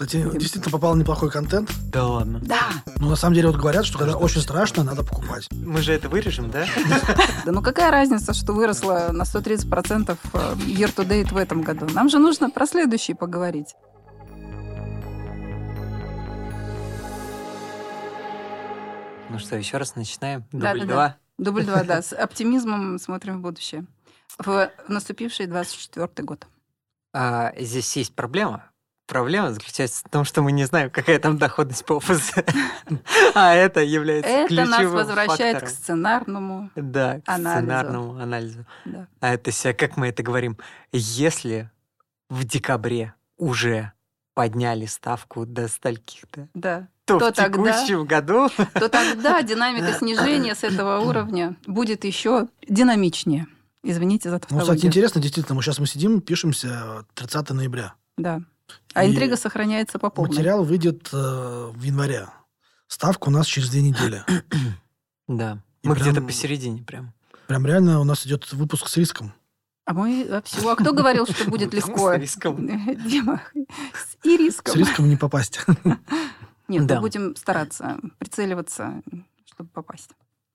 Кстати, действительно попал неплохой контент. Да ладно. Да. Но на самом деле вот говорят, что когда очень страшно, надо покупать. Мы же это вырежем, да? Да ну какая разница, что выросло на 130% э, year to date в этом году? Нам же нужно про следующий поговорить. Ну что, еще раз начинаем. Да, Дубль да, два. Дубль два, да. С оптимизмом смотрим в будущее. В наступивший 24 год. А, здесь есть проблема. Проблема заключается в том, что мы не знаем, какая там доходность по ОФЗ. А это является Это нас ключевым возвращает к фактором. сценарному. Да, к анализу. сценарному анализу. Да. А это ся- как мы это говорим, если в декабре уже подняли ставку до стольких-то, Да. то, То в тогда- текущем году То тогда динамика снижения с этого уровня будет еще динамичнее. Извините за Ну, тавтологию. кстати, интересно, действительно, мы сейчас мы сидим, пишемся 30 ноября. Да. А И интрига сохраняется по полной. Материал выйдет э, в январе. Ставка у нас через две недели. Да. И Мы прям- где-то посередине прям. Прям реально у нас идет выпуск с риском. А мы а всего. А кто говорил, что будет легко? С риском. Дима, с и риском. С риском не попасть. Нет, Да. мы будем стараться прицеливаться, чтобы попасть.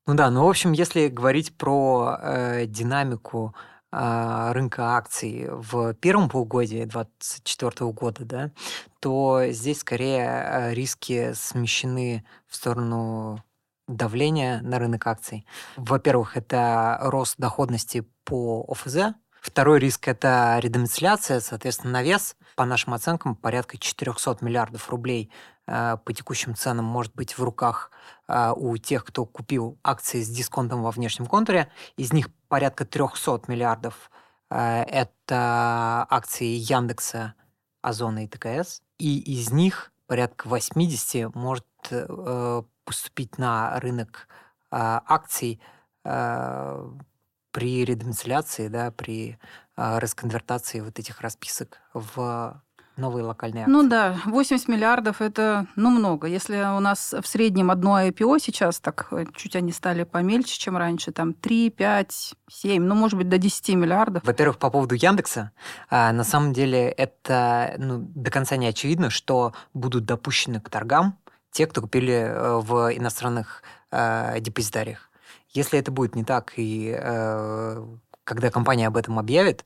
Ну да, ну в общем, если говорить про э, динамику рынка акций в первом полугодии 2024 года, да, то здесь скорее э, риски смещены в сторону давления на рынок акций. Во-первых, это рост доходности по ОФЗ. Второй риск – это редомицеляция, соответственно, навес, по нашим оценкам, порядка 400 миллиардов рублей э, по текущим ценам может быть в руках э, у тех, кто купил акции с дисконтом во внешнем контуре. Из них порядка 300 миллиардов э, это акции Яндекса, Озона и ТКС. И из них порядка 80 может э, поступить на рынок э, акций при редомицеляции, да, при расконвертации вот этих расписок в новые локальные акции. Ну да, 80 миллиардов это, ну, много. Если у нас в среднем одно IPO сейчас, так э, чуть они стали помельче, чем раньше, там 3, 5, 7, ну, может быть, до 10 миллиардов. Во-первых, по поводу Яндекса, а, на самом деле это ну, до конца не очевидно, что будут допущены к торгам те, кто купили э, в иностранных э, депозитариях. Если это будет не так, и э, когда компания об этом объявит,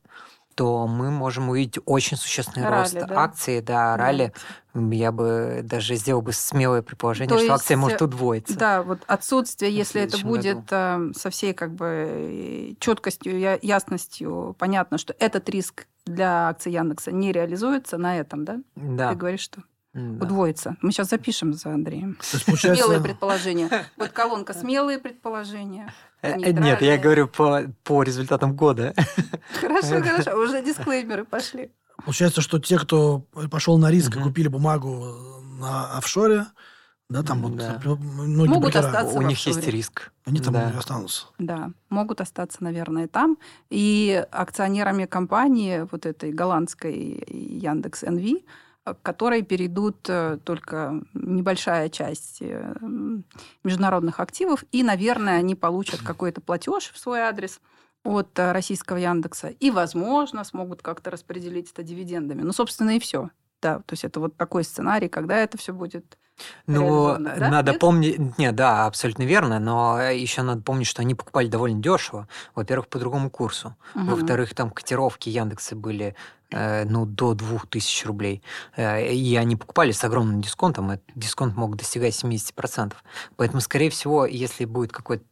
то мы можем увидеть очень существенный Ралли, рост да? акций, да, ралли. Я бы даже сделал бы смелое предположение, То что акция есть, может удвоиться. Да, вот отсутствие, если это будет э, со всей как бы четкостью, ясностью, понятно, что этот риск для акций Яндекса не реализуется на этом, да? Да. Ты говоришь, что да. удвоится. Мы сейчас запишем за Андреем. Есть, получается, Смелые предположения. Вот колонка смелые предположения. Э, нейтральные. Нет, я говорю по, по результатам года. Хорошо, хорошо. Уже дисклеймеры пошли. получается, что те, кто пошел на риск и купили бумагу на офшоре, да, там вот Да. например, многие Могут брокера, остаться. У них есть риск. они там Да. останутся. Да, могут остаться, наверное, там. И акционерами компании, вот этой голландской Яндекс НВ, к которой перейдут э, только небольшая часть э, международных активов, и, наверное, они получат какой-то платеж в свой адрес от э, российского Яндекса, и, возможно, смогут как-то распределить это дивидендами. Ну, собственно, и все. Да, то есть это вот такой сценарий, когда это все будет Ну, да? надо Нет? помнить... Нет, да, абсолютно верно, но еще надо помнить, что они покупали довольно дешево. Во-первых, по другому курсу. Мгм. Во-вторых, там котировки Яндекса были ну, до 2000 рублей. Э, И они покупали с огромным дисконтом. Этот дисконт мог достигать 70%. Поэтому, скорее всего, если будет какое-то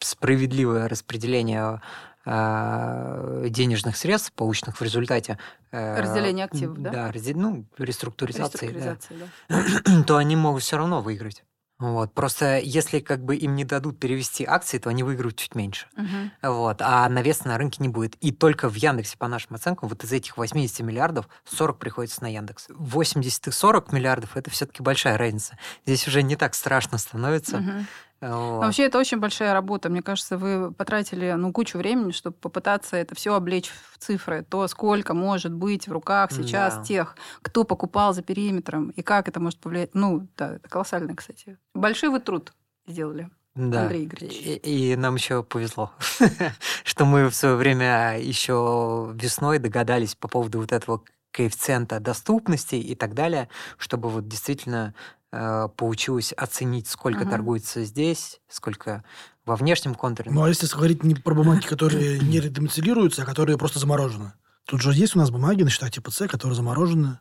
справедливое распределение э, денежных средств, полученных в результате... э, Разделение активов, да? Да, ну, реструктуризации, да Реструктуризация, да. то они могут все равно выиграть. Вот. Просто если как бы им не дадут перевести акции, то они выиграют чуть меньше. Мгм. Вот. А навеса на рынке не будет. И только в Яндексе, по нашим оценкам, вот из этих 80 миллиардов 40 приходится на Яндекс. 80 и 40 миллиардов – это все-таки большая разница. Здесь уже не так страшно становится. Мгм. Вот. Вообще это очень большая работа. Мне кажется, вы потратили ну, кучу времени, чтобы попытаться это все облечь в цифры. То, сколько может быть в руках сейчас Да. тех, кто покупал за периметром, и как это может повлиять. Ну, да, это колоссально, кстати. Большой вы труд сделали. Да. Андрей Игоревич. И, и нам еще повезло, что мы в свое время еще весной догадались по поводу вот этого коэффициента доступности и так далее, чтобы вот действительно получилось оценить, сколько Мгм. торгуется здесь, сколько во внешнем контуре. Ну, а если говорить не про бумаги, которые не редомицилируются, а которые просто заморожены? Тут же есть у нас бумаги на счетах типа С, которые заморожены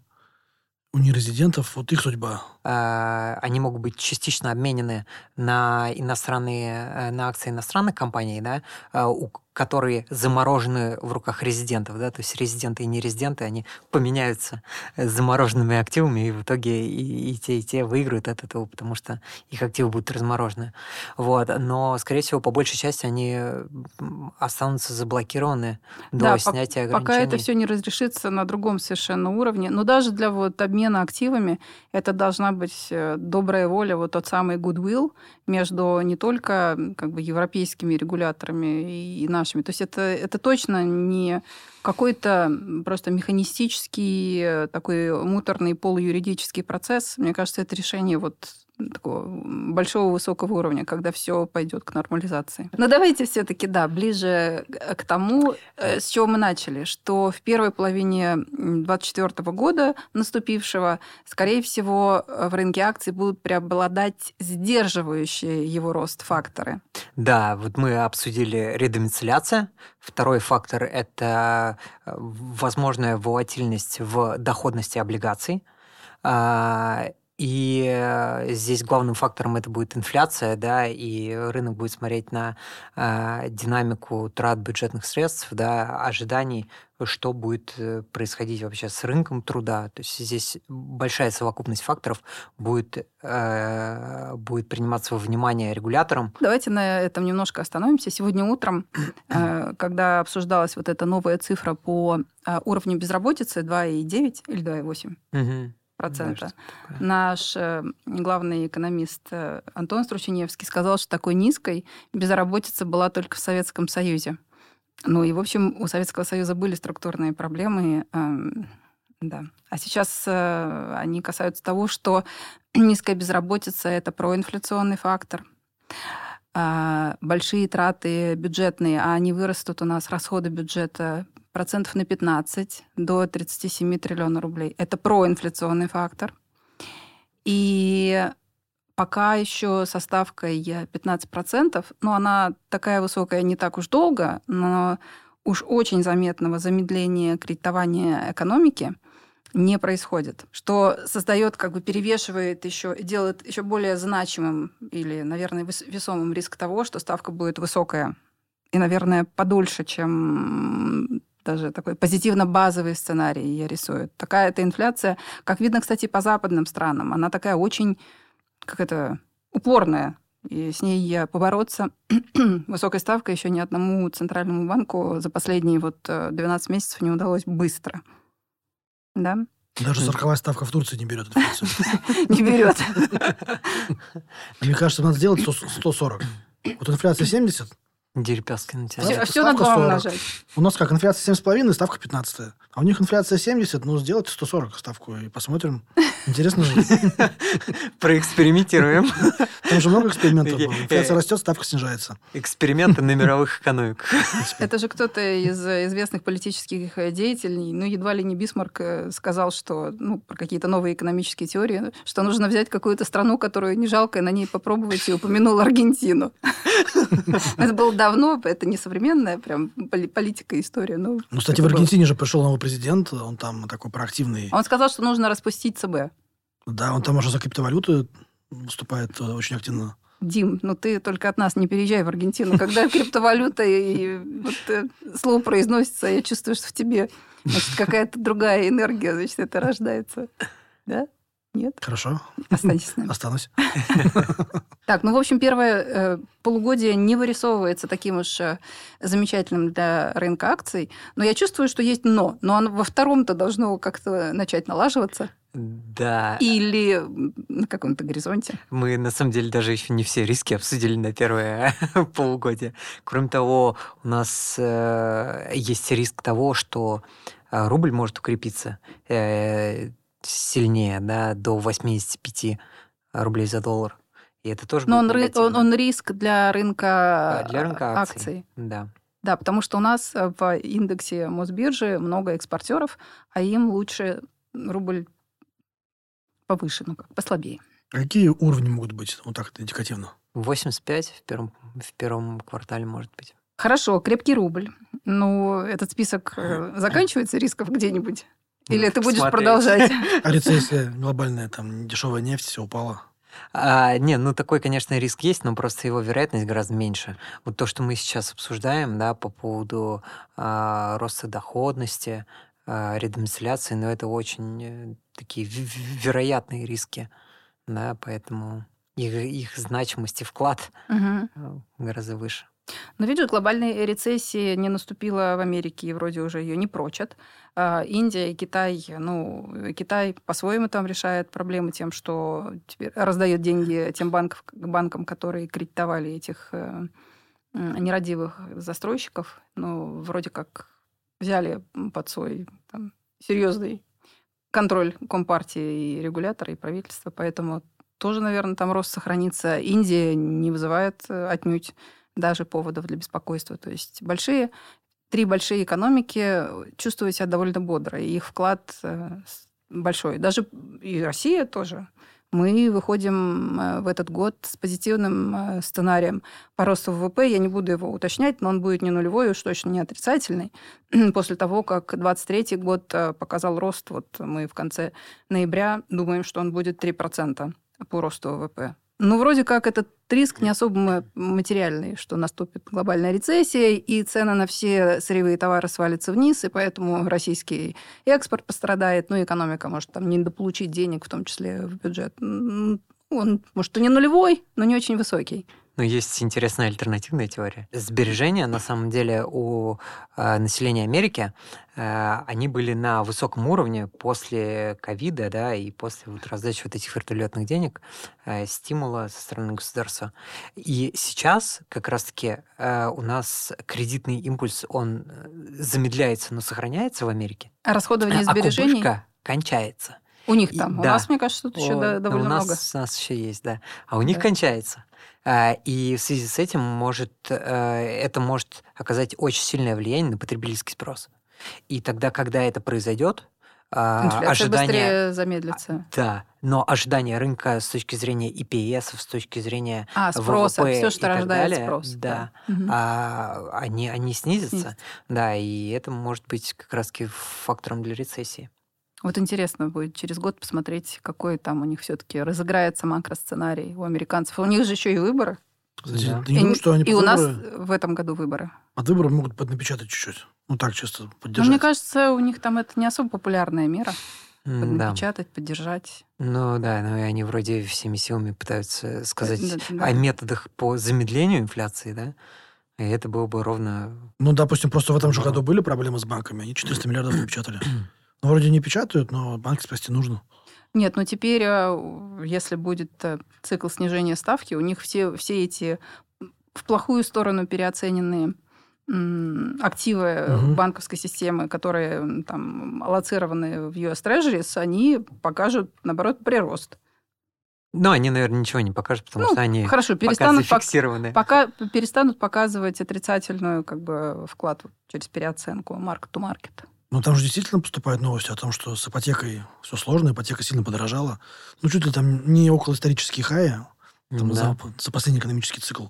у нерезидентов. Вот их судьба. А, они могут быть частично обменены на иностранные, э, на акции иностранных компаний, да, а, у- которые заморожены в руках резидентов, да, то есть резиденты и нерезиденты, они поменяются э, замороженными активами, и в итоге и, и те, и те выиграют от этого, потому что их активы будут разморожены. Вот. Но, скорее всего, по большей части они останутся заблокированы до Да, снятия ограничений. Пока это все не разрешится на другом совершенно уровне. Но даже для вот обмена активами это должна быть э, добрая воля, вот тот самый goodwill между не только как бы европейскими регуляторами и, нашими. То есть это, это точно не какой-то просто механистический э, такой муторный полуюридический процесс. Мне кажется, это решение вот такого большого высокого уровня, когда все пойдет к нормализации. Но давайте все-таки, да, ближе к к тому, э, с чего мы начали, что в первой половине 2024 года наступившего, скорее всего, э, в рынке акций будут преобладать сдерживающие его рост факторы. Да, вот мы обсудили редомицеляция. Второй фактор – это э, возможная волатильность в доходности облигаций. И э, здесь главным фактором это будет инфляция, да, и рынок будет смотреть на э, динамику трат бюджетных средств, да, ожиданий, что будет э, происходить вообще с рынком труда. То есть здесь большая совокупность факторов будет, э, будет приниматься во внимание регулятором, Давайте на этом немножко остановимся. Сегодня утром, э, когда обсуждалась вот эта новая цифра по э, уровню безработицы 2,9 или 2,8 Мгм. Процента. Наш э, главный экономист э, Антон Струченевский сказал, что такой низкой безработица была только в Советском Союзе. Ну и, в общем, у Советского Союза были структурные проблемы. эм, да. А сейчас э, они касаются того, что низкая безработица – это проинфляционный фактор. А, Большие траты бюджетные, а они вырастут у нас, расходы бюджета процентов на 15 до 37 триллионов рублей. Это проинфляционный фактор. И пока еще со ставкой 15%, ну, она такая высокая не так уж долго, но уж очень заметного замедления кредитования экономики не происходит, что создает, как бы перевешивает еще, делает еще более значимым или, наверное, вес- весомым риск того, что ставка будет высокая и, наверное, подольше, чем даже такой позитивно-базовый сценарий я рисую. Такая эта инфляция, как видно, кстати, по западным странам, она такая очень, как это, упорная. И с ней я побороться высокой ставкой еще ни одному центральному банку за последние вот э, 12 месяцев не удалось быстро. Да? Даже сороковая ставка в Турции не берет инфляцию. Не берет. Мне кажется, надо сделать 100 140. Вот инфляция 70, Дерипяски на тебя. Все- Все на ставка два 40. умножать. у нас как, инфляция 7,5, ставка 15. А у них инфляция 70, ну, сделайте 140 ставку и посмотрим. Интересно же. Проэкспериментируем. Там же много экспериментов было. Э, Инфляция растет, ставка снижается. Эксперименты на мировых экономиках. Это же кто-то из э, известных политических э, деятелей, ну, едва ли не Бисмарк э, сказал, что, ну, про какие-то новые экономические теории, что нужно взять какую-то страну, которую не жалко, и на ней попробовать, и упомянул Аргентину. Это было давно, это не современная прям поли- политика, история. Ну, Ну, кстати, в это было. Аргентине же пришел новый президент, он там такой проактивный. Он сказал, что нужно распустить ЦБ. Да, он там уже за криптовалюты выступает э, очень активно. Дим, ну ты только от нас не переезжай в Аргентину. Когда криптовалюта и вот, э, слово произносится, я чувствую, что в тебе какая-то другая энергия, значит, это рождается. Да? Нет? Хорошо, Останься с нами. останусь. Так, ну, в общем, первое э, полугодие не вырисовывается таким уж э, замечательным для рынка акций, но я чувствую, что есть но. Но оно во втором-то должно как-то начать налаживаться. Да. Или на каком-то горизонте. Мы, на самом деле, даже еще не все риски обсудили на первое полугодие. Кроме того, у нас э, есть риск того, что рубль может укрепиться э, сильнее, да, до 85 рублей за доллар. И это тоже Но он, будет ры- он, он риск для рынка, А, для рынка а, акций. Да. Да, потому что у нас в индексе Мосбиржи много экспортеров, а им лучше рубль повыше, ну как, послабее. А какие уровни могут быть, вот так индикативно? 85 в первом, в первом квартале, может быть. Хорошо, крепкий рубль. Ну, этот список э, заканчивается рисков где-нибудь? Или ты будешь Смотреть. продолжать? А рецессия глобальная, там дешевая нефть, все упало. А, не, ну такой, конечно, риск есть, но просто его вероятность гораздо меньше. Вот то, что мы сейчас обсуждаем, да, по поводу а, роста доходности, а, редомицеляции, но это очень э, такие вероятные риски, да, поэтому их, их значимость и вклад э, гораздо выше. Но видишь, глобальной рецессии не наступила в Америке, и вроде уже ее не прочат. А, Индия и Китай, ну, Китай по-своему там решает проблемы тем, что раздает деньги тем банков, банкам, которые кредитовали этих э, нерадивых застройщиков. Ну, вроде как взяли под свой там, серьезный контроль Компартии и регулятора, и правительства, поэтому тоже, наверное, там рост сохранится. Индия не вызывает э, отнюдь даже поводов для беспокойства. То есть большие, три большие экономики чувствуют себя довольно бодро, и их вклад э, большой. Даже и Россия тоже. Мы выходим э, в этот год с позитивным э, сценарием по росту ВВП. Я не буду его уточнять, но он будет не нулевой, уж точно не отрицательный. После того, как 23 год показал рост, вот мы в конце ноября думаем, что он будет 3% по росту ВВП. Ну, вроде как этот риск не особо ма- материальный, что наступит глобальная рецессия, и цены на все сырьевые товары свалятся вниз, и поэтому российский экспорт пострадает, ну, экономика может там не дополучить денег, в том числе в бюджет. Он, может, и не нулевой, но не очень высокий. Но есть интересная альтернативная теория. Сбережения, на самом деле, у э, населения Америки, э, они были на высоком уровне после ковида, да, и после вот раздачи вот этих вертолетных денег, э, стимула со стороны государства. И сейчас как раз-таки э, у нас кредитный импульс, он э, замедляется, но сохраняется в Америке, А расходование а сбережений кубышка кончается. у них и- там. У да. нас, мне кажется, тут еще О, до- довольно у нас, много. У нас еще есть, да. А у них Да. кончается. А, И в связи с этим может, э, это может оказать очень сильное влияние на потребительский спрос. И тогда, когда это произойдет, а, Инфляция ожидания... быстрее замедлится. Да, но ожидания рынка с точки зрения ИПС, с точки зрения А, спроса, ВВП все, и что так рождает далее, спрос. да. Мгм. а, они, они снизятся. Снизится. Да, и это может быть как раз-таки фактором для рецессии. Вот интересно будет через год посмотреть, какой там у них все-таки разыграется макросценарий у американцев. У них же еще и выборы. Кстати, Да. и думаешь, что они и у нас в этом году выборы. под выборы могут поднапечатать чуть-чуть? Ну, так, чисто Но поддержать. мне кажется, у них там это не особо популярная мера. М, Да. Поднапечатать, поддержать. Ну да, ну и они вроде всеми силами пытаются сказать Да, да. о методах по замедлению инфляции, да? И это было бы ровно... Ну, допустим, просто в этом же году были проблемы с банками, они 400 миллиардов напечатали. Ну, вроде не печатают, но банки спасти нужно. Нет, ну теперь, э, если будет э, цикл снижения ставки, у них все, все эти в плохую сторону переоцененные активы Мгм. банковской системы, которые там аллоцированы в US Treasuries, они покажут, наоборот, прирост. Ну, они, наверное, ничего не покажут, потому Ну, что они Хорошо, пока перестанут, пок- зафиксированы. пока перестанут показывать отрицательную как бы, вклад через переоценку market-to-market. Ну, там же действительно поступают новости о том, что с ипотекой все сложно, ипотека сильно подорожала. Ну, чуть ли там не около исторические хаи, там, Да. за, за последний экономический цикл.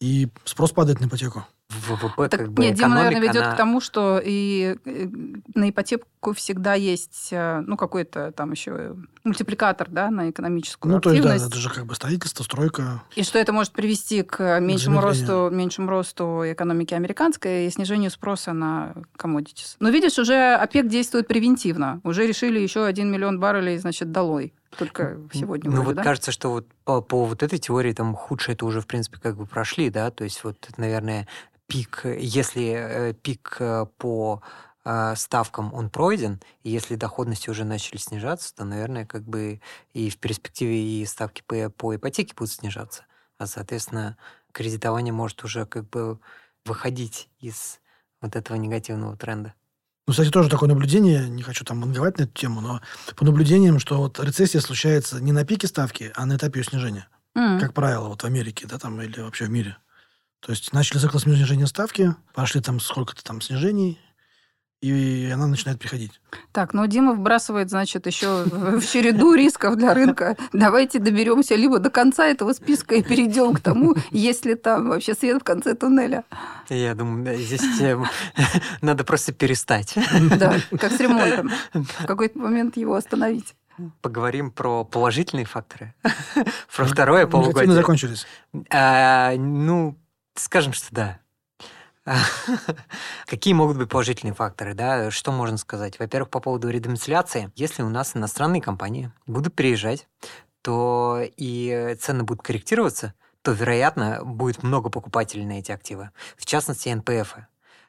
И спрос падает на ипотеку. ВВП, Так, как бы, нет, Дима, наверное, ведет она- к тому, что и э, на ипотеку всегда есть, э, ну, какой-то там еще мультипликатор, да, на экономическую Ну, то есть, да, активность. это же как бы строительство, стройка. И что это может привести к меньшему росту, меньшему росту экономики американской и снижению спроса на commodities. Но видишь, уже ОПЕК действует превентивно. Уже решили еще один миллион баррелей, значит, долой. Только сегодня Ну, вроде, вот да? кажется, что вот по, по вот этой теории там худшее это уже, в принципе, как бы прошли, да, то есть вот, это, наверное, пик, если э, пик э, по э, ставкам он пройден, и если доходности уже начали снижаться, то, наверное, как бы и в перспективе и ставки по, по ипотеке будут снижаться, а, соответственно, кредитование может уже как бы выходить из вот этого негативного тренда. Ну, кстати, тоже такое наблюдение, не хочу там манговать на эту тему, но по наблюдениям, что вот рецессия случается не на пике ставки, а на этапе ее снижения. М. Как правило, вот в Америке, да, там, или вообще в мире. То есть начали цикл снижения ставки, пошли там сколько-то там снижений, и она начинает приходить. Так, ну Дима вбрасывает, значит, еще в череду рисков для рынка. Давайте доберемся либо до конца этого списка и перейдем к тому, есть ли там вообще свет в конце туннеля. Я думаю, здесь надо просто перестать. Да, как с ремонтом. В какой-то момент его остановить. Поговорим про положительные факторы. Про второе полугодие. Закончились. А, ну, скажем, что да. Какие могут быть положительные факторы, да? Что можно сказать? Во-первых, по поводу редомицеляции. Если у нас иностранные компании будут переезжать, то и цены будут корректироваться, то, вероятно, будет много покупателей на эти активы. В частности, НПФ.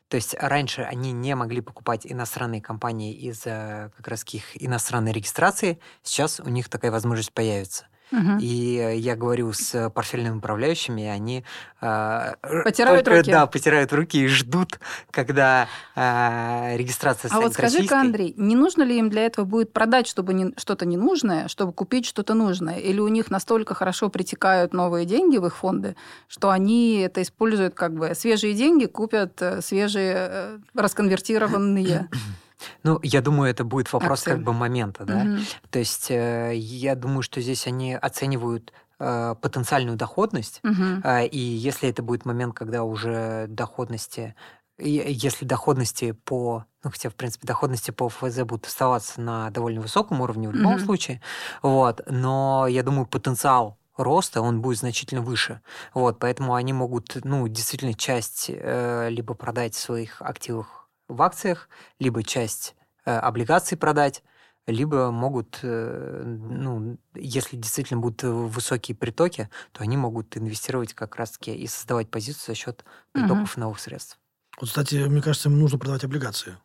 То есть раньше они не могли покупать иностранные компании из-за как раз их иностранной регистрации. Сейчас у них такая возможность появится. Угу. И я говорю с портфельными управляющими, и они э, потирают только, руки. Да, потирают руки и ждут, когда э, регистрация А вот скажи-ка, Андрей, не нужно ли им для этого будет продать чтобы не, что-то ненужное, чтобы купить что-то нужное? Или у них настолько хорошо притекают новые деньги в их фонды, что они это используют как бы свежие деньги, купят э, свежие э, расконвертированные Ну, я думаю, это будет вопрос Акции. как бы момента, да. Угу. То есть э, я думаю, что здесь они оценивают э, потенциальную доходность, угу. и если это будет момент, когда уже доходности если доходности по, ну хотя в принципе доходности по ФЗ будут оставаться на довольно высоком уровне в любом mm-hmm. случае, вот, но я думаю потенциал роста он будет значительно выше, вот, поэтому они могут, ну действительно часть э, либо продать своих активов в акциях, либо часть э, облигаций продать, либо могут, э, ну, если действительно будут высокие притоки, то они могут инвестировать как раз-таки и создавать позицию за счет притоков угу. новых средств. Вот, кстати, мне кажется, им нужно продавать облигации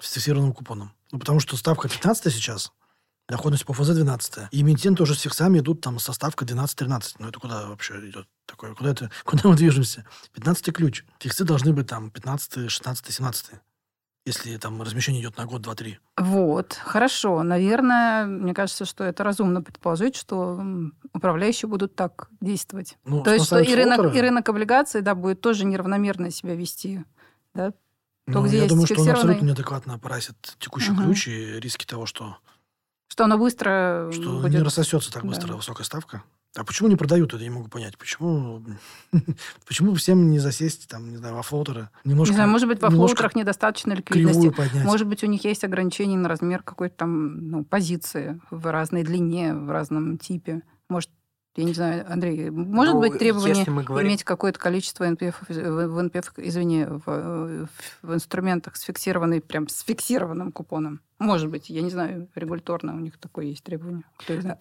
с фиксированным купоном. Ну, потому что ставка 15 сейчас, доходность по ФЗ 12. И эмитенты уже с фиксами идут там со ставкой 12-13. Ну, это куда вообще идет такое? Куда, это, куда мы движемся? 15 ключ. Фиксы должны быть там 15, 16, 17 если там размещение идет на год, два, три. Вот, хорошо. Наверное, мне кажется, что это разумно предположить, что управляющие будут так действовать. Ну, То есть, что и рынок, и рынок облигаций, да, будет тоже неравномерно себя вести. Да? То, ну, где я есть думаю, фиксированный... что он абсолютно неадекватно прайсит текущий угу. ключ и риски того, что... Что оно быстро Что будет... не рассосется так быстро да. высокая ставка. А почему не продают это, я не могу понять. Почему, почему всем не засесть, там, не знаю, во флоутеры? Немножко, не знаю, может быть, во флоутерах недостаточно ликвидности. Может быть, у них есть ограничения на размер какой-то там ну, позиции в разной длине, в разном типе. Может, я не знаю, Андрей, может ну, быть требование говорим... иметь какое-то количество НПФ, в НПФ, извини, в, в инструментах с фиксированной, прям с фиксированным купоном? Может быть, я не знаю, регуляторно у них такое есть требование.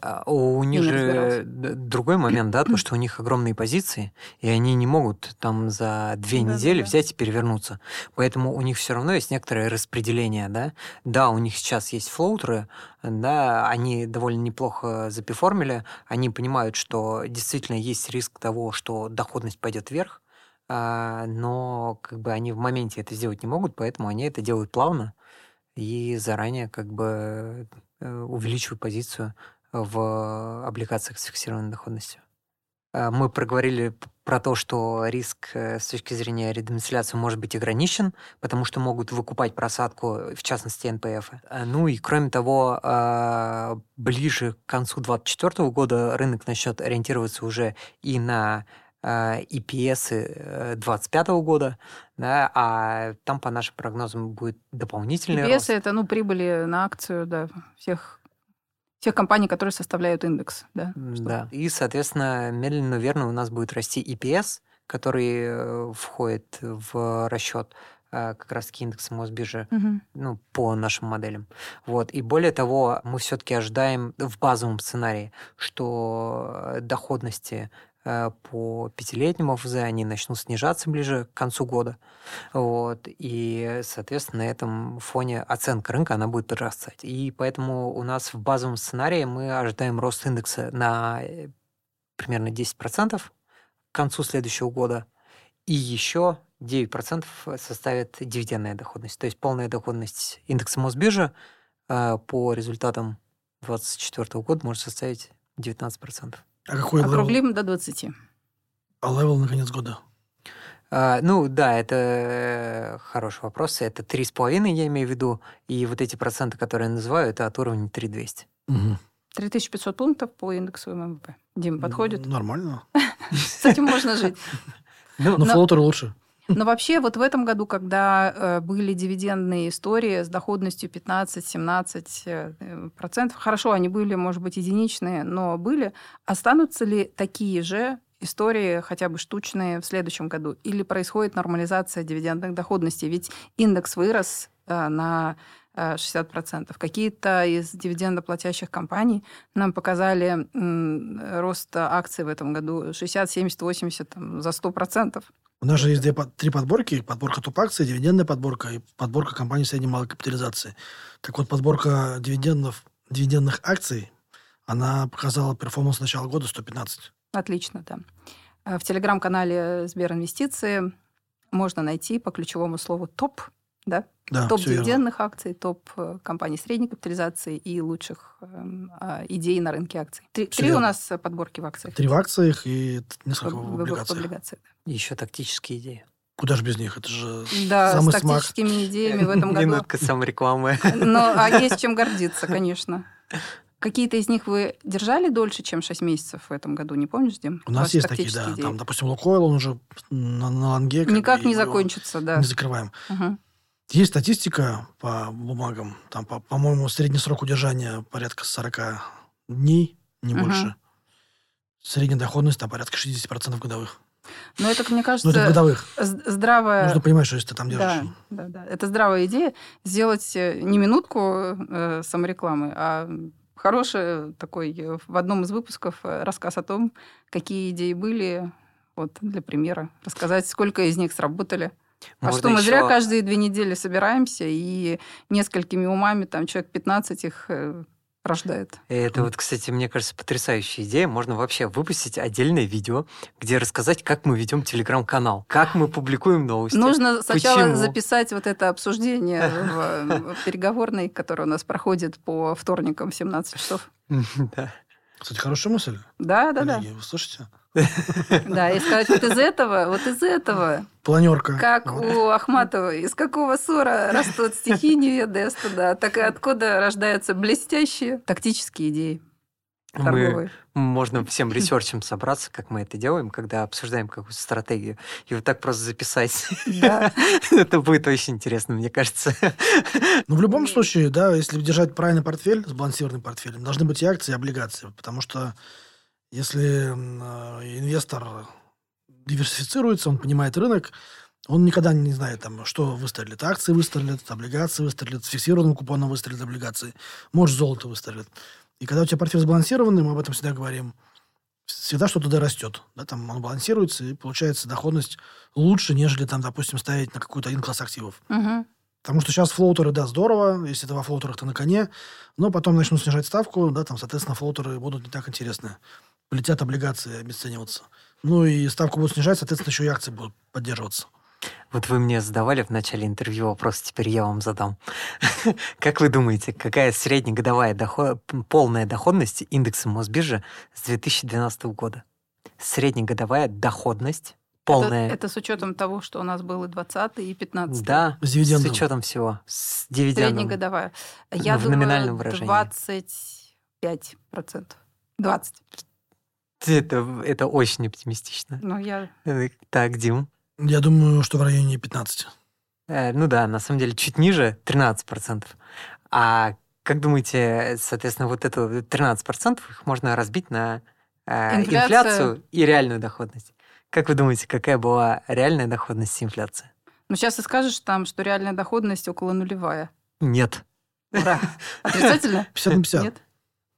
А, у них же другой момент, да, то, что у них огромные позиции, и они не могут там за две да, недели да, взять и перевернуться. Поэтому у них все равно есть некоторое распределение, да. Да, у них сейчас есть флоутеры, да, они довольно неплохо запеформили, они понимают, что действительно есть риск того, что доходность пойдет вверх, а, но как бы они в моменте это сделать не могут, поэтому они это делают плавно и заранее как бы э, увеличиваю позицию в облигациях с фиксированной доходностью. А, мы проговорили про то, что риск э, с точки зрения редомицеляции может быть ограничен, потому что могут выкупать просадку, в частности, НПФ. Ну и кроме того, ближе к концу 2024 года рынок начнет ориентироваться уже и на EPS 2025 года, да, а там, по нашим прогнозам, будет дополнительный EPS рост. это, ну, прибыли на акцию, да, всех тех компаний, которые составляют индекс, да. Да, и, соответственно, медленно, но верно у нас будет расти EPS, который э, входит в расчет э, как раз таки индекса Мосбиржи, угу. ну, по нашим моделям. Вот. И более того, мы все-таки ожидаем в базовом сценарии, что доходности Э, по пятилетнему ФЗ, они начнут снижаться ближе к концу года. Вот. И, соответственно, на этом фоне оценка рынка, она будет подрастать. И поэтому у нас в базовом сценарии мы ожидаем рост индекса на э, примерно 10% к концу следующего года. И еще 9% составит дивидендная доходность. То есть полная доходность индекса Мосбиржи э, по результатам 2024 года может составить 19%. А какой Округлим level? до 20. А level на конец года? А, ну да, это э, хороший вопрос. Это 3,5 я имею в виду. И вот эти проценты, которые я называю, это от уровня 3200. Мгм. 3500 пунктов по индексу ММВБ. Дим, подходит? Нормально. С этим можно жить. Ну, Но Но- флоутеры лучше. Но вообще вот в этом году, когда э, были дивидендные истории с доходностью 15-17 э, процентов, хорошо, они были, может быть, единичные, но были, останутся ли такие же истории, хотя бы штучные, в следующем году? Или происходит нормализация дивидендных доходностей? Ведь индекс вырос э, на э, 60%. Какие-то из дивидендоплатящих компаний нам показали рост акций в этом году 60, 70, 80, там, за 100%. У нас же есть две три подборки. Подборка топ-акций, дивидендная подборка и подборка компаний средней малой капитализации. Так вот, подборка дивидендов, дивидендных акций, она показала перформанс начала года 115. Отлично, да. А В телеграм-канале Сберинвестиции можно найти по ключевому слову топ, да? Да, топ дивидендных акций, топ э, компаний средней капитализации и лучших а, идей на рынке акций. Три, три у нас э, подборки в акциях. Три в акциях и несколько В- в в- в облигациях. еще тактические идеи. Куда же без них? Это же Да, самый с смак. тактическими идеями в этом году. Минутка саморекламы. Ну, а есть чем гордиться, конечно. Какие-то из них вы держали дольше, чем 6 месяцев в этом году, не помнишь, Дим? У нас есть такие, да. тактические идеи. Там, допустим, Лукойл, он уже на, на бы, Никак не закончится, да. Не закрываем. Мгм. Есть статистика по бумагам. Там, по- по-моему, средний срок удержания порядка 40 дней, не Мгм. больше. Средняя доходность там порядка 60% годовых. Но это, мне Ну, это кажется, годовых. здравая... Нужно понимать, что если ты там держишь. Да, да, да. Это здравая идея сделать э, не минутку э, саморекламы, а хороший такой э, в одном из выпусков э, рассказ о том, какие идеи были, вот для примера, рассказать, сколько из них сработали. А Можно что мы зря еще- каждые две недели собираемся и несколькими умами, там человек 15 их э, рождает. Это вот, кстати, мне кажется, потрясающая идея. Можно вообще выпустить отдельное видео, где рассказать, как мы ведем телеграм-канал, как мы публикуем новости. Нужно сначала Почему? записать вот это обсуждение в, в переговорной, которое у нас проходит по вторникам в 17 часов. Да. Кстати, хорошая мысль. Да, да, да. коллеги. Вы слышите? Да, и сказать, вот из этого, вот из этого, Планерка. как у Ахматова, из какого ссора растут стихи Неведы да, так и откуда рождаются блестящие тактические идеи Мы торговые. можно всем ресерчем собраться, как мы это делаем, когда обсуждаем какую-то стратегию, и вот так просто записать. Да. Это будет очень интересно, мне кажется. Ну, в любом случае, да, если держать правильный портфель, сбалансированный портфель, должны быть и акции, и облигации. Потому что если э, инвестор диверсифицируется, он понимает рынок, он никогда не знает, там, что выстрелит. Акции выстрелят, облигации выстрелят, с фиксированным купоном выстрелят облигации, может, золото выстрелит. И когда у тебя портфель сбалансированный, мы об этом всегда говорим, всегда что-то да растет. Да, там он балансируется, и получается доходность лучше, нежели, там, допустим, ставить на какой-то один класс активов. Мгм. Потому что сейчас флоутеры, да, здорово, если ты во флоутерах, ты на коне, но потом начнут снижать ставку, да, там, соответственно, флоутеры будут не так интересны. Полетят облигации обесцениваться. Ну и ставку будут снижать, соответственно, еще и акции будут поддерживаться. Вот вы мне задавали в начале интервью вопрос, теперь я вам задам. Как вы думаете, какая среднегодовая доход... полная доходность индекса Мосбиржи с 2012 года? Среднегодовая доходность полная. Это, это с учетом того, что у нас был и 20 и 15 Да, С с дивидендом. учетом всего. С дивидендом. Среднегодовая. Я в думаю, номинальном выражении. 25%. 20. Это, это очень оптимистично. Ну, я... Э, Так, Дим. Я думаю, что в районе 15. Э, Ну да, на самом деле чуть ниже 13%. А как думаете, соответственно, вот это 13% их можно разбить на э, Инфляция. инфляцию и реальную доходность? Как вы думаете, какая была реальная доходность и инфляция? Ну, сейчас ты скажешь там, что реальная доходность около нулевая. Нет, Ура. Отрицательно? 50 на 50. Нет?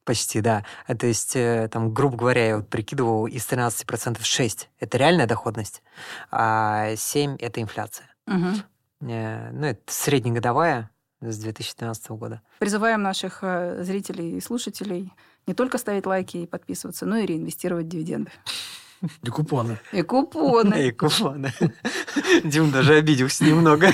почти, да. А То есть, э, там, грубо говоря, я вот прикидывал, из 13% 6 – это реальная доходность, а 7 – это инфляция. Мгм. Э, Ну, это среднегодовая с 2012 года. Призываем наших э, зрителей и слушателей не только ставить лайки и подписываться, но и реинвестировать дивиденды. И купоны. И купоны. И купоны. Дим даже обиделся немного.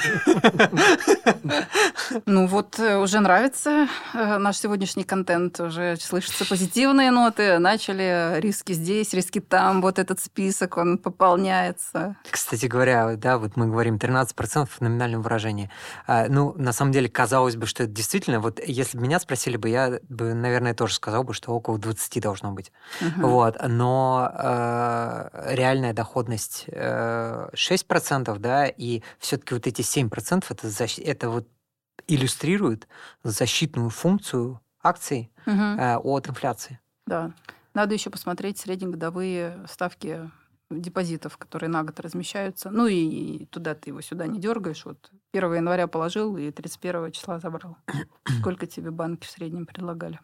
Ну вот э, уже нравится э, наш сегодняшний контент, уже слышатся позитивные ноты, начали риски здесь, риски там, вот этот список, он пополняется. Кстати говоря, да, вот мы говорим 13% в номинальном выражении. А, ну, на самом деле, казалось бы, что это действительно, вот если бы меня спросили бы, я бы, наверное, тоже сказал бы, что около 20 должно быть. Угу. Вот, но э, реальная доходность э, 6%, да, и все-таки вот эти 7% это, это вот иллюстрирует защитную функцию акций угу. э, от инфляции. Да. Надо еще посмотреть среднегодовые ставки депозитов, которые на год размещаются. Ну и, и туда ты его сюда не дергаешь. Вот 1 января положил и 31 числа забрал. Сколько тебе банки в среднем предлагали?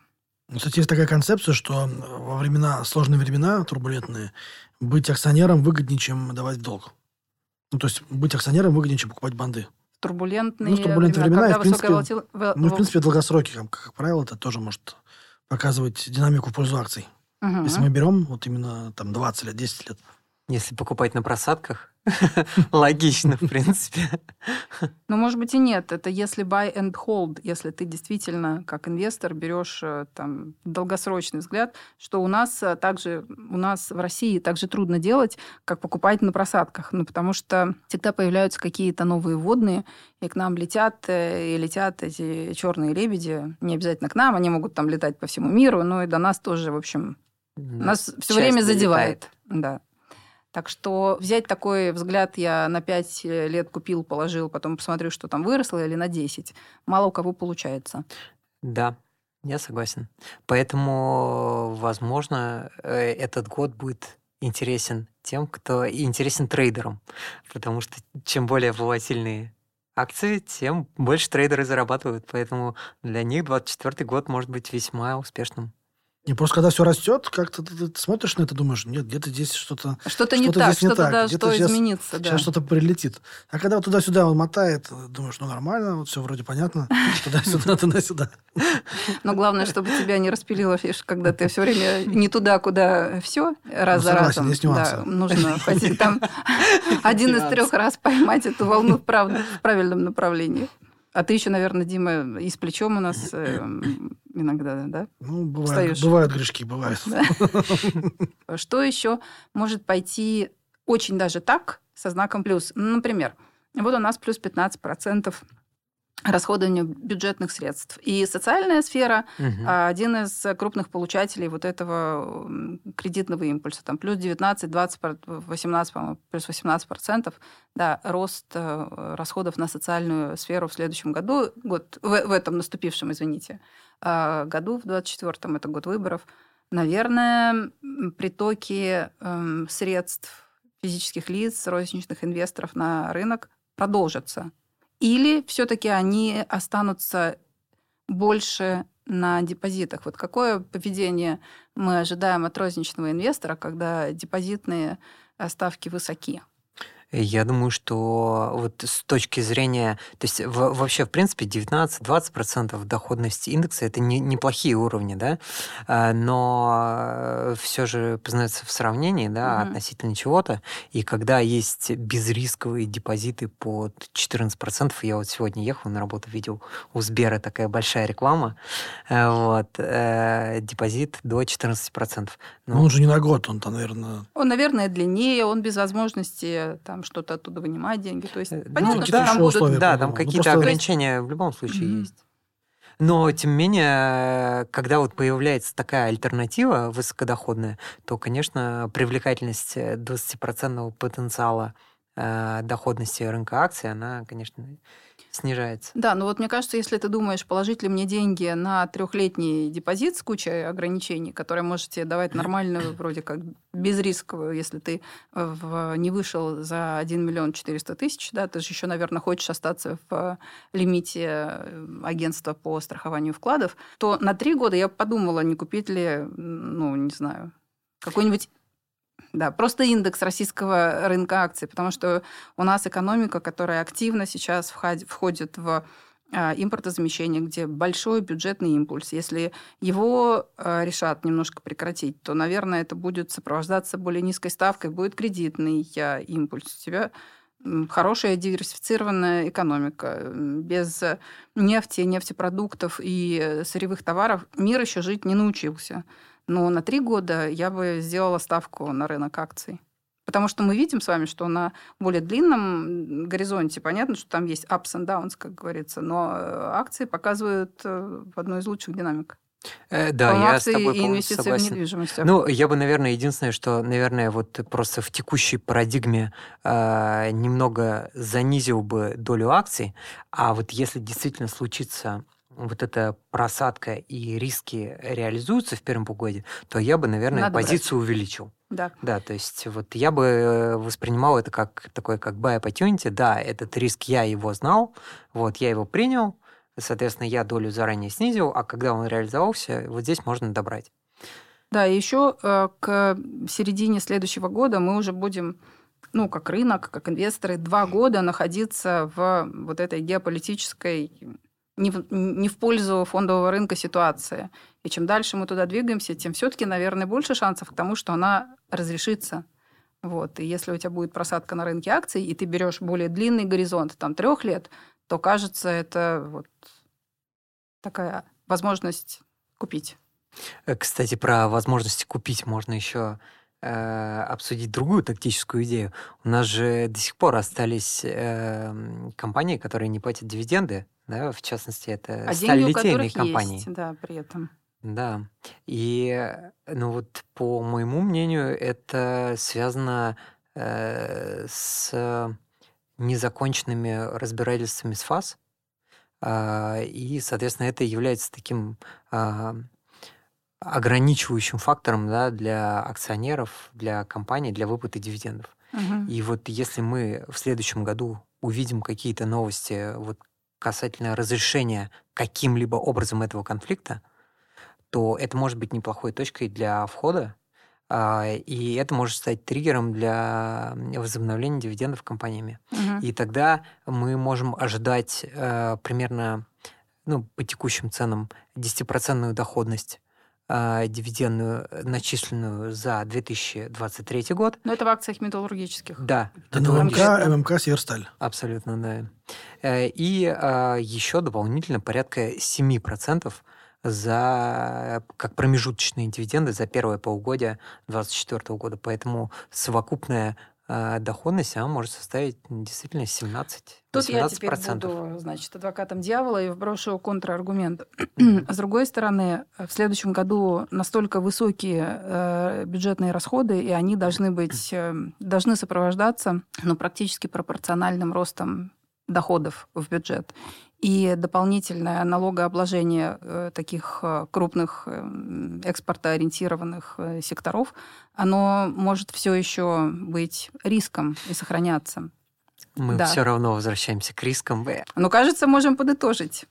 Ну, кстати, есть такая концепция, что во времена, сложные времена, турбулентные, быть акционером выгоднее, чем давать долг. Ну, то есть быть акционером выгоднее, чем покупать банды. Турбулентные, ну, турбулентные времена, времена и, в принципе, волатил... ну, в принципе, долгосроки, как, как правило, это тоже может показывать динамику в пользу акций. Угу. Если мы берем вот именно там 20 лет, 10 лет. Если покупать на просадках, Логично, в принципе. Ну, может быть, и нет. Это если buy and hold, если ты действительно, как инвестор, берешь э, там долгосрочный взгляд, что у нас э, также, у нас в России также трудно делать, как покупать на просадках. Ну, потому что всегда появляются какие-то новые водные, и к нам летят, э, и летят эти черные лебеди. Не обязательно к нам, они могут там летать по всему миру, но и до нас тоже, в общем, нас все время задевает. Да. Так что взять такой взгляд, я на 5 лет купил, положил, потом посмотрю, что там выросло, или на 10. Мало у кого получается. Да, я согласен. Поэтому, возможно, э, этот год будет интересен тем, кто интересен трейдерам. Потому что чем более волатильные акции, тем больше трейдеры зарабатывают. Поэтому для них 2024 год может быть весьма успешным. Не, просто когда все растет, как-то ты, ты смотришь на это, думаешь, нет, где-то здесь что-то... Что-то не так, что-то, да, что сейчас, изменится, да. Сейчас что-то прилетит. А когда вот туда-сюда он мотает, думаешь, ну нормально, вот все вроде понятно, туда-сюда, туда-сюда. Но главное, чтобы тебя не распилило, когда ты все время не туда, куда все, раз за разом. есть нюансы. нужно хоть там один из трех раз поймать эту волну в правильном направлении. А ты еще, наверное, Дима, и с плечом у нас э, иногда, да? Ну, бывает, бывают грешки, бывают. Что еще может пойти очень даже так, со знаком плюс? Например, вот у нас плюс 15% расходованию бюджетных средств. И социальная сфера угу. один из крупных получателей вот этого кредитного импульса. Там плюс 19, 20, 18, по плюс 18 процентов. Да, рост э, расходов на социальную сферу в следующем году, год, в, в этом наступившем, извините, а, году, в 24-м, это год выборов. Наверное, притоки эм, средств физических лиц, розничных инвесторов на рынок продолжатся или все-таки они останутся больше на депозитах? Вот какое поведение мы ожидаем от розничного инвестора, когда депозитные ставки высоки? Я думаю, что вот с точки зрения, то есть в, вообще, в принципе, 19-20% доходности индекса это не, неплохие уровни, да, а, но все же познается в сравнении, да, угу. относительно чего-то, и когда есть безрисковые депозиты под 14%, я вот сегодня ехал на работу, видел у Сбера такая большая реклама, э, вот, э, депозит до 14%. Ну, ну, он же не на год, он там, наверное... Он, наверное, длиннее, он без возможности там там что-то оттуда вынимать деньги. То есть, э, понятно, ну, что да, там будут... Да, там ну, какие-то ограничения в любом случае mm-hmm. есть. Но, тем не менее, когда вот появляется такая альтернатива высокодоходная, то, конечно, привлекательность 20% потенциала э, доходности рынка акций, она, конечно, снижается. Да, но вот мне кажется, если ты думаешь, положить ли мне деньги на трехлетний депозит с кучей ограничений, которые можете давать нормальную, вроде как безрисковую, если ты в, не вышел за 1 миллион 400 тысяч, да, ты же еще, наверное, хочешь остаться в лимите э, агентства по страхованию вкладов, то на три года я подумала, не купить ли, ну, не знаю, какой-нибудь да, просто индекс российского рынка акций, потому что у нас экономика, которая активно сейчас входит в а, импортозамещения, где большой бюджетный импульс. Если его а, решат немножко прекратить, то, наверное, это будет сопровождаться более низкой ставкой, будет кредитный импульс. У тебя хорошая диверсифицированная экономика. Без нефти, нефтепродуктов и сырьевых товаров мир еще жить не научился. Но на три года я бы сделала ставку на рынок акций. Потому что мы видим с вами, что на более длинном горизонте понятно, что там есть ups and downs, как говорится, но э, акции показывают э, одну из лучших динамик. Э, да, я с тобой и инвестиции согласен. в недвижимость. Ну, я бы, наверное, единственное, что, наверное, вот просто в текущей парадигме э, немного занизил бы долю акций, а вот если действительно случится вот эта просадка и риски реализуются в первом полугодии, то я бы, наверное, Надо позицию брать. увеличил. Да. Да, то есть вот я бы э, воспринимал это как такой как buy opportunity. Да, этот риск я его знал, вот я его принял, соответственно, я долю заранее снизил, а когда он реализовался, вот здесь можно добрать. Да, и еще э, к середине следующего года мы уже будем ну, как рынок, как инвесторы, два года находиться в вот этой геополитической не в, не в пользу фондового рынка ситуации. И чем дальше мы туда двигаемся, тем все-таки, наверное, больше шансов к тому, что она разрешится. Вот. И если у тебя будет просадка на рынке акций, и ты берешь более длинный горизонт, там, трех лет, то кажется, это вот такая возможность купить. Э, кстати, про возможности купить можно еще э, обсудить другую тактическую идею. У нас же до сих пор остались э, компании, которые не платят дивиденды, да, в частности, это а сталелитейные компании. Есть, да, при этом. Да. И, ну вот, по моему мнению, это связано э, с незаконченными разбирательствами с ФАС. Э, и, соответственно, это является таким э, ограничивающим фактором да, для акционеров, для компаний, для выплаты дивидендов. Угу. И вот если мы в следующем году увидим какие-то новости вот касательно разрешения каким-либо образом этого конфликта, то это может быть неплохой точкой для входа, а, и это может стать триггером для возобновления дивидендов компаниями. Угу. И тогда мы можем ожидать э, примерно ну, по текущим ценам 10% доходность дивидендную, начисленную за 2023 год. Но это в акциях металлургических. Да. Это ММК, ММК Северсталь. Абсолютно, да. Э, и э, еще дополнительно порядка 7% за как промежуточные дивиденды за первое полугодие 2024 года. Поэтому совокупная э, доходность она может составить действительно 17 Тут я теперь буду, значит, адвокатом дьявола и вброшу контраргумент. С другой стороны, в следующем году настолько высокие э, бюджетные расходы, и они должны быть, э, должны сопровождаться ну, практически пропорциональным ростом доходов в бюджет и дополнительное налогообложение э, таких э, крупных э, экспортоориентированных секторов, оно может все еще быть риском и сохраняться. Мы да. все равно возвращаемся к рискам. Ну, кажется, можем подытожить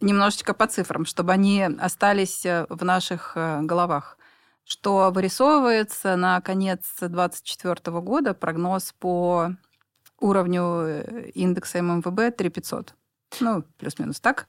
немножечко по цифрам, чтобы они остались в наших головах. Что вырисовывается на конец 2024 года прогноз по уровню индекса ММВБ 3500. Ну, плюс-минус так?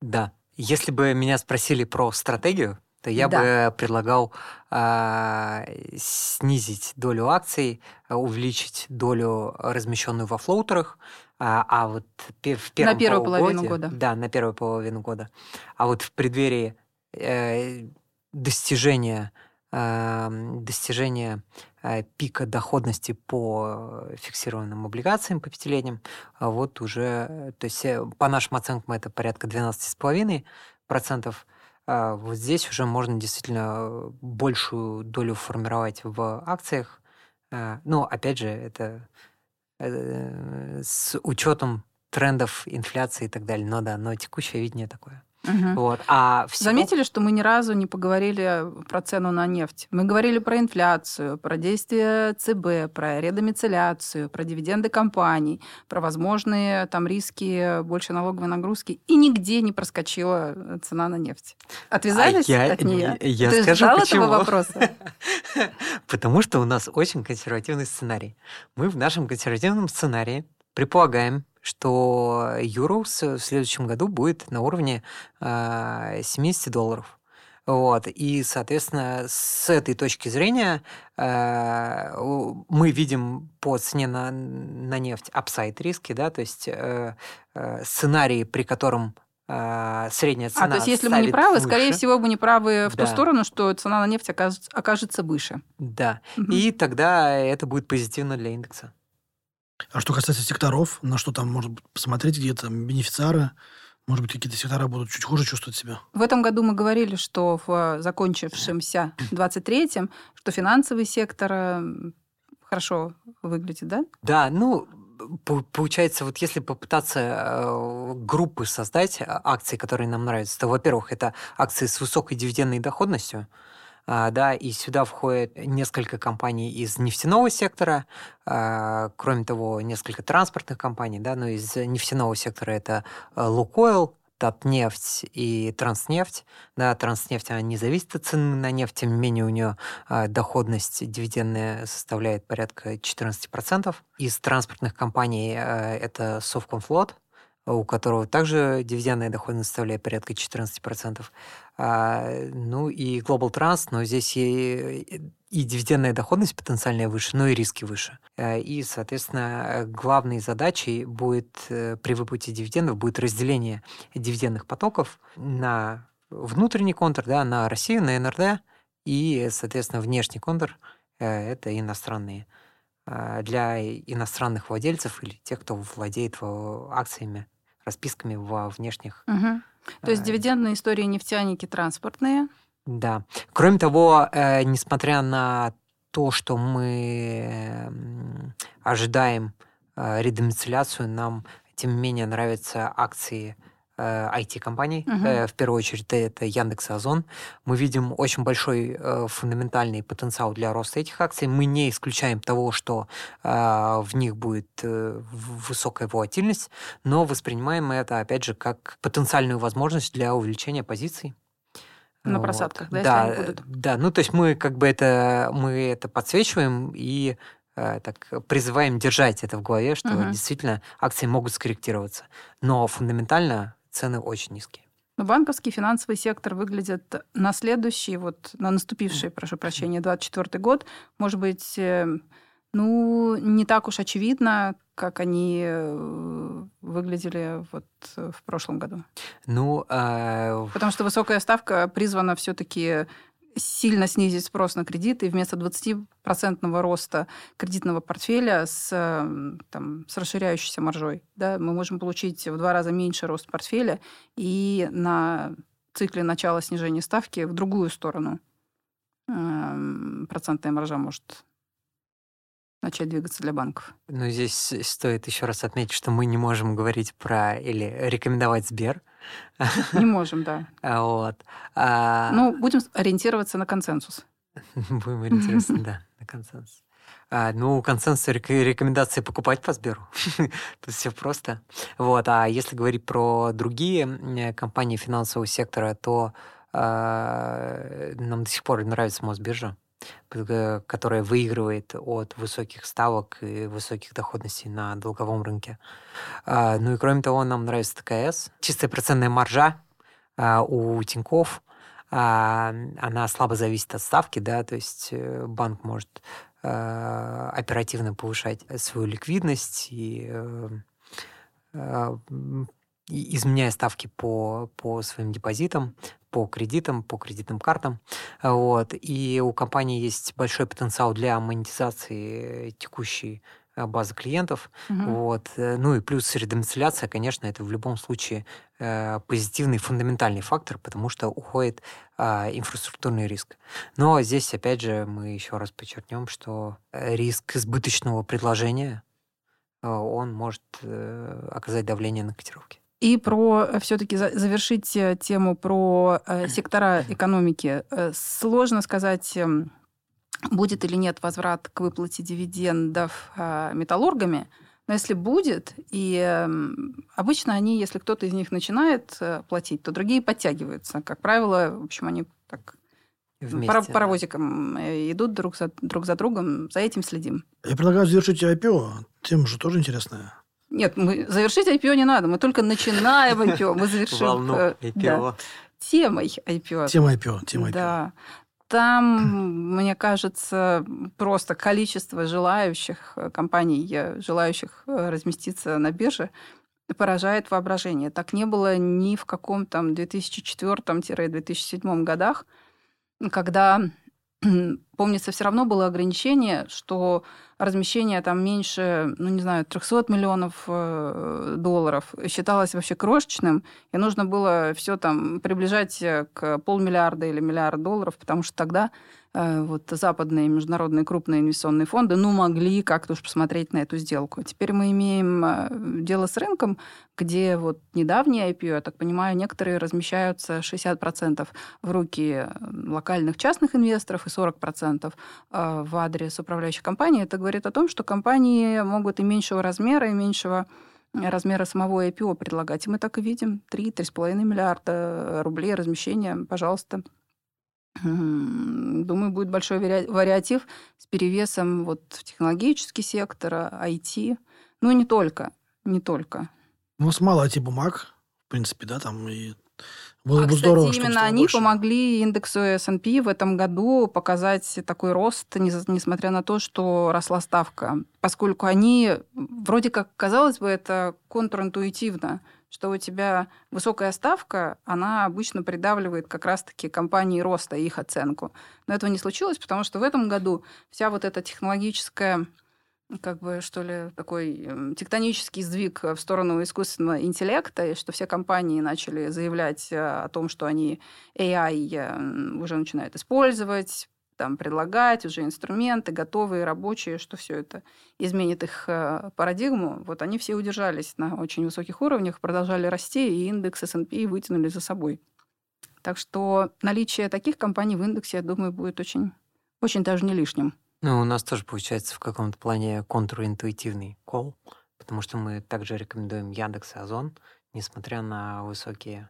Да. Если бы меня спросили про стратегию, то я да. бы предлагал э, снизить долю акций, увеличить долю, размещенную во флоутерах, а, а вот в первом на первую половину года. Да, на первую половину года. А вот в преддверии э, достижения э, достижения Э, пика доходности по фиксированным облигациям по пятилетним, а вот уже, то есть э, по нашим оценкам это порядка 12,5%. А вот здесь уже можно действительно большую долю формировать в акциях. Э, но, опять же, это с учетом трендов инфляции и так далее. Но да, но текущее видение такое. Угу. Вот. А всего... Заметили, что мы ни разу не поговорили про цену на нефть. Мы говорили про инфляцию, про действия ЦБ, про редомицеляцию, про дивиденды компаний, про возможные там риски больше налоговой нагрузки. И нигде не проскочила цена на нефть. Отвязались а я, от нее? Я Ты скажу, ждал почему. этого вопроса? Потому что у нас очень консервативный сценарий. Мы в нашем консервативном сценарии предполагаем, что Euros в следующем году будет на уровне 70 долларов. Вот. И, соответственно, с этой точки зрения э, мы видим по цене на, на нефть апсайд риски, да, то есть э, э, сценарии, при котором э, средняя цена. А, то есть, если мы не правы, выше. скорее всего, мы не правы в Да. ту сторону, что цена на нефть окажется, окажется выше. Да. Мгм. И тогда это будет позитивно для индекса. А что касается секторов, на что там, может быть, посмотреть где-то, бенефициары, может быть, какие-то сектора будут чуть хуже чувствовать себя. В этом году мы говорили, что в закончившемся 23-м, что финансовый сектор э, хорошо выглядит, да? Да, ну, по- получается, вот если попытаться э, группы создать а, акций, которые нам нравятся, то, во-первых, это акции с высокой дивидендной доходностью, да, и сюда входит несколько компаний из нефтяного сектора, а, кроме того, несколько транспортных компаний, да, но из нефтяного сектора это э, Лукойл, Татнефть и Транснефть. Да, Транснефть, она не зависит от цены на нефть, тем не менее у нее а, доходность дивидендная составляет порядка 14%. Из транспортных компаний а, это Совкомфлот, у которого также дивидендная доходность составляет порядка 14%. А, ну и Global Trans, но здесь и, и дивидендная доходность потенциальная выше, но и риски выше. А, И, соответственно, главной задачей будет э, при выплате дивидендов будет разделение дивидендных потоков на внутренний контур, да, на Россию, на НРД, и, соответственно, внешний контур э, это иностранные. А, Для иностранных владельцев или тех, кто владеет акциями, расписками во внешних Мгм. То есть А, дивидендные истории нефтяники транспортные. Да. Кроме того, э, несмотря на то, что мы ожидаем э, редомицеляцию, нам тем не менее нравятся акции э, IT-компаний. Мгм. Э, В первую очередь это Яндекс и Озон. Мы видим очень большой э, фундаментальный потенциал для роста этих акций. Мы не исключаем того, что э, в них будет э, высокая волатильность, но воспринимаем это, опять же, как потенциальную возможность для увеличения позиций. На Вот. просадках, да, если да, будут? Да, ну то есть мы как бы это, мы это подсвечиваем и э, так призываем держать это в голове, что Мгм. действительно акции могут скорректироваться. Но фундаментально цены очень низкие. Но банковский финансовый сектор выглядит на следующий, вот на наступивший, прошу прощения, 24 год, может быть, э, ну, не так уж очевидно, как они э, выглядели вот в прошлом году. Ну, э, Потому что высокая ставка призвана все-таки сильно снизить спрос на кредиты, и вместо 20% роста кредитного портфеля с, там, с расширяющейся маржой да, мы можем получить в два раза меньше рост портфеля и на цикле начала снижения ставки в другую сторону. Эм, процентная маржа может начать двигаться для банков. ну, здесь стоит еще раз отметить, что мы не можем говорить про или рекомендовать Сбер. Не можем, да. А, Вот. А, Ну, будем ориентироваться на консенсус. Будем ориентироваться, да, на консенсус. А, ну, консенсус рек- рекомендации покупать по Сберу. Тут все просто. Вот. А если говорить про другие э, компании финансового сектора, то а, нам до сих пор нравится Мосбиржа, которая выигрывает от высоких ставок и высоких доходностей на долговом рынке. А, ну и кроме того, нам нравится ТКС. Чистая процентная маржа а, у Тиньков а, она слабо зависит от ставки, да, то есть э, банк может э, оперативно повышать свою ликвидность и, э, изменяя ставки по, по своим депозитам, по кредитам, по кредитным картам. Вот. И у компании есть большой потенциал для монетизации текущей э, базы клиентов. Мгм. Вот. э, Ну и плюс редомицеляция, конечно, это в любом случае э, позитивный фундаментальный фактор, потому что уходит а, инфраструктурный риск. Но здесь, опять же, мы еще раз подчеркнем, что риск избыточного предложения, э, он может оказать давление на котировки. И про все-таки завершить э, тему про э, сектора экономики. Э, Сложно сказать, эм, будет или нет возврат к выплате дивидендов э, металлургами. Но если будет, и эм, обычно они, если кто-то из них начинает э, платить, то другие подтягиваются. Как правило, в общем, они так Вместе, да. паровозиком э, идут друг за, друг за другом. За этим следим. Я предлагаю завершить IPO. Тема же тоже интересная. Нет, мы завершить IPO не надо, мы только начинаем IPO, мы завершим... Волну э, IPO. да, темой IPO. Тема IPO, тема IPO. Да. Там, мне кажется, просто количество желающих э, компаний, э, желающих э, разместиться на бирже, поражает воображение. Так не было ни в каком там 2004-2007 годах, когда помнится, все равно было ограничение, что размещение там меньше, ну, не знаю, 300 миллионов э, долларов считалось вообще крошечным, и нужно было все там приближать к полмиллиарда или миллиард долларов, потому что тогда Э, вот западные международные крупные инвестиционные фонды, ну, могли как-то уж посмотреть на эту сделку. Теперь мы имеем э, дело с рынком, где вот недавние IPO, я так понимаю, некоторые размещаются 60% в руки локальных частных инвесторов и 40% э, в адрес управляющих компаний. Это говорит о том, что компании могут и меньшего размера, и меньшего размера самого IPO предлагать. И мы так и видим. 3-3,5 миллиарда рублей размещения, пожалуйста, Думаю, будет большой вариатив с перевесом вот в технологический сектор, IT. Ну, не только, не только. У нас мало IT-бумаг, в принципе, да, там и было а, бы кстати, здорово, именно они больше. помогли индексу S&P в этом году показать такой рост, несмотря на то, что росла ставка, поскольку они, вроде как, казалось бы, это контринтуитивно – что у тебя высокая ставка, она обычно придавливает как раз-таки компании роста, их оценку. Но этого не случилось, потому что в этом году вся вот эта технологическая как бы, что ли, такой тектонический сдвиг в сторону искусственного интеллекта, и что все компании начали заявлять э, о том, что они AI э, уже начинают использовать, там предлагать уже инструменты, готовые, рабочие, что все это изменит их э, парадигму. Вот они все удержались на очень высоких уровнях, продолжали расти, и индекс S&P вытянули за собой. Так что наличие таких компаний в индексе, я думаю, будет очень, очень даже не лишним. Ну, у нас тоже получается в каком-то плане контринтуитивный кол, потому что мы также рекомендуем Яндекс и Озон, несмотря на высокие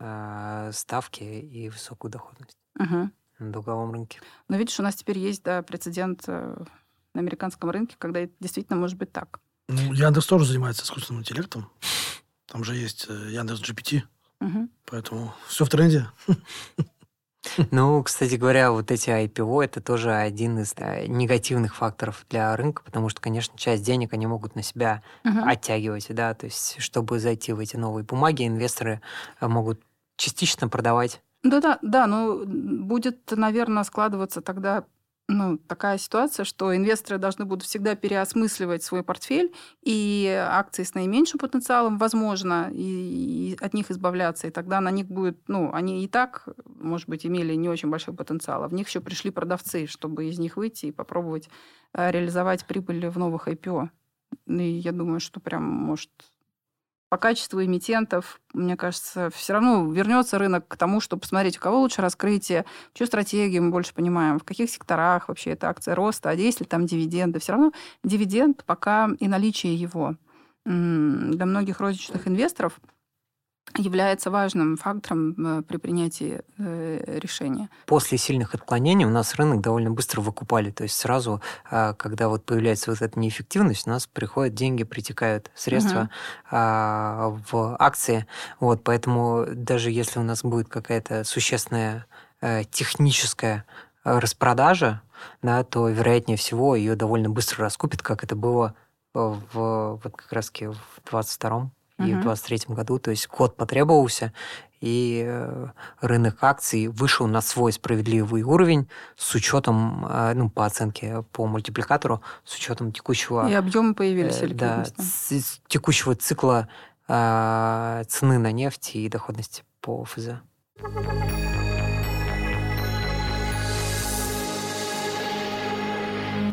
э, ставки и высокую доходность. Угу на долговом рынке. Но видишь, у нас теперь есть да, прецедент э, на американском рынке, когда это действительно может быть так. Ну, Яндекс тоже занимается искусственным интеллектом. Там же есть э, Яндекс GPT. Угу. Поэтому все в тренде. Ну, кстати говоря, вот эти IPO это тоже один из да, негативных факторов для рынка, потому что, конечно, часть денег они могут на себя uh оттягивать, да, то есть, чтобы зайти в эти новые бумаги, инвесторы э, могут частично продавать да, да, да, но будет, наверное, складываться тогда ну, такая ситуация, что инвесторы должны будут всегда переосмысливать свой портфель, и акции с наименьшим потенциалом, возможно, и, и от них избавляться. И тогда на них будет, ну, они и так, может быть, имели не очень большой потенциал, а в них еще пришли продавцы, чтобы из них выйти и попробовать э, реализовать прибыль в новых IPO. И я думаю, что прям может по качеству эмитентов, мне кажется, все равно вернется рынок к тому, чтобы посмотреть, у кого лучше раскрытие, чью стратегию мы больше понимаем, в каких секторах вообще эта акция роста, а есть ли там дивиденды. Все равно дивиденд пока и наличие его для многих розничных инвесторов – является важным фактором э, при принятии э, решения. После сильных отклонений у нас рынок довольно быстро выкупали. То есть сразу, а, когда вот появляется вот эта неэффективность, у нас приходят деньги, притекают средства угу. в акции. Вот, поэтому даже если у нас будет какая-то существенная э, техническая распродажа, да, то, вероятнее всего, ее довольно быстро раскупят, как это было в, вот как раз в 22 и в 2023 году. То есть год потребовался, и э, рынок акций вышел на свой справедливый уровень с учетом, э, ну, по оценке по мультипликатору, с учетом текущего... И объемы появились. Э, да, с, текущего цикла э, цены на нефть и доходности по ФЗ.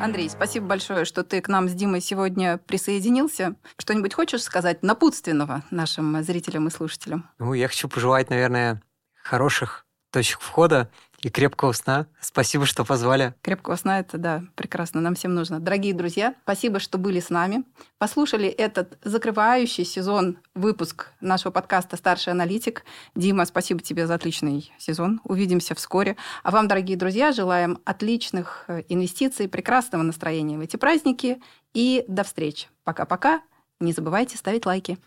Андрей, спасибо большое, что ты к нам с Димой сегодня присоединился. Что-нибудь хочешь сказать напутственного нашим зрителям и слушателям? Ну, я хочу пожелать, наверное, хороших точек входа и крепкого сна. Спасибо, что позвали. Крепкого сна это, да, прекрасно. Нам всем нужно. Дорогие друзья, спасибо, что были с нами. Послушали этот закрывающий сезон выпуск нашего подкаста «Старший аналитик». Дима, спасибо тебе за отличный сезон. Увидимся вскоре. А вам, дорогие друзья, желаем отличных э, инвестиций, прекрасного настроения в эти праздники и до встречи. Пока-пока. Не забывайте ставить лайки.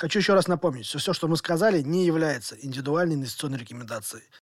Хочу еще раз напомнить, что все, что мы сказали, не является индивидуальной инвестиционной рекомендацией.